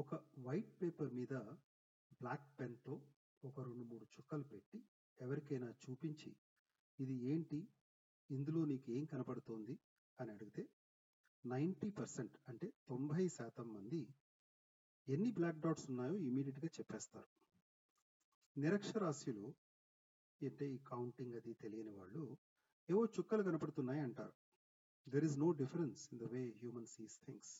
ఒక white paper మీద black పెన్తో ఒక రెండు మూడు చుక్కలు పెట్టి ఎవరికైనా చూపించి ఇది ఏంటి? ఇందులో నీకు ఏం కనపడుతోంది అని అడిగితే నైంటీ పర్సెంట్ అంటే తొంభై శాతం మంది ఎన్ని బ్లాక్ డాట్స్ ఉన్నాయో ఇమీడియట్గా చెప్పేస్తారు. నిరక్షరాస్యులు అంటే ఈ కౌంటింగ్ అది తెలియని వాళ్ళు ఏవో చుక్కలు కనపడుతున్నాయి అంటారు. There is no difference in the way human sees things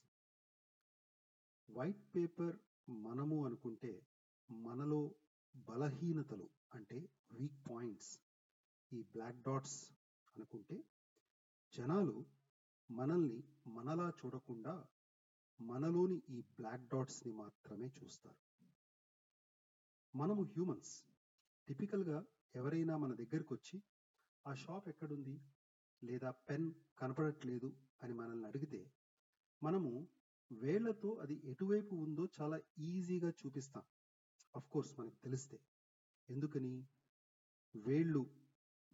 white paper మనము అనుకుంటే మనలో బలహీనతలు అంటే వీక్ పాయింట్స్ ఈ బ్లాక్ డాట్స్ అనుకుంటే జనాలు మనల్ని మనలా చూడకుండా మనలోని ఈ బ్లాక్ డాట్స్ని మాత్రమే చూస్తారు. మనము హ్యూమన్స్ టిపికల్గా ఎవరైనా మన దగ్గరికి వచ్చి ఆ షాప్ ఎక్కడుంది? లేదా పెన్ కనపడట్లేదు అని మనల్ని అడిగితే మనము వేళ్ళతో అది ఎటువైపు ఉందో చాలా ఈజీగా చూపిస్తాం. అఫ్ కోర్స్ మనకు తెలిస్తే. ఎందుకని? వేళ్ళు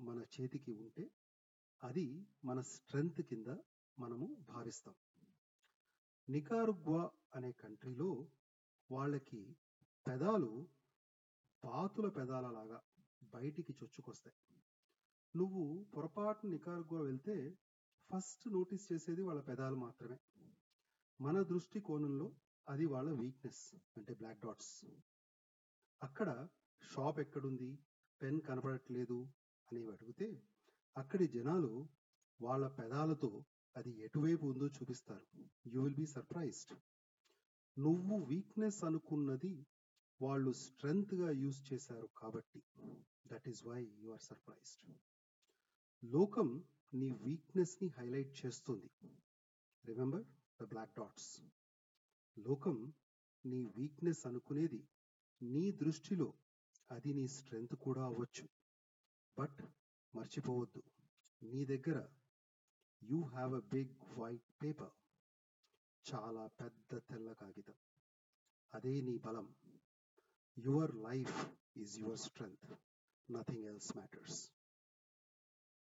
మన చేతికి ఉంటే అది మన స్ట్రెంగ్త్ కింద మనము భావిస్తాం. నికారుగ్వా అనే కంట్రీలో వాళ్ళకి పెదాలు పాతుల పెదాల లాగా బయటికి చొచ్చుకొస్తాయి. నువ్వు పొరపాటు నికారుగ్వా వెళ్తే ఫస్ట్ నోటీస్ చేసేది వాళ్ళ పెదాలు మాత్రమే. మన దృష్టి కోణంలో అది వాళ్ళ వీక్నెస్ అంటే బ్లాక్ డాట్స్ అక్కడ షాప్ ఎక్కడుంది? పెన్ కనపడట్లేదు అనేవి అడిగితే అక్కడి జనాలు వాళ్ళ పెదాలతో అది ఎటువైపు ఉందో చూపిస్తారు. యూ విల్ బి సర్ప్రైజ్డ్ నువ్వు వీక్నెస్ అనుకున్నది వాళ్ళు స్ట్రెంగ్త్గా యూజ్ చేశారు కాబట్టి. That is why you are surprised లోకం నీ వీక్నెస్ని హైలైట్ చేస్తుంది. రిమెంబర్ ద బ్లాక్ డాట్స్ లోకం నీ వీక్నెస్ అనుకునేది. నీ దృష్టిలో అది నీ స్ట్రెంగ్త్ కూడా అవ్వచ్చు. బట్ మర్చిపోవద్దు. నీ దగ్గర you have a big white paper చాలా పెద్ద తెల్ల కాగితం. అదే నీ బలం. Your life is your strength nothing else matters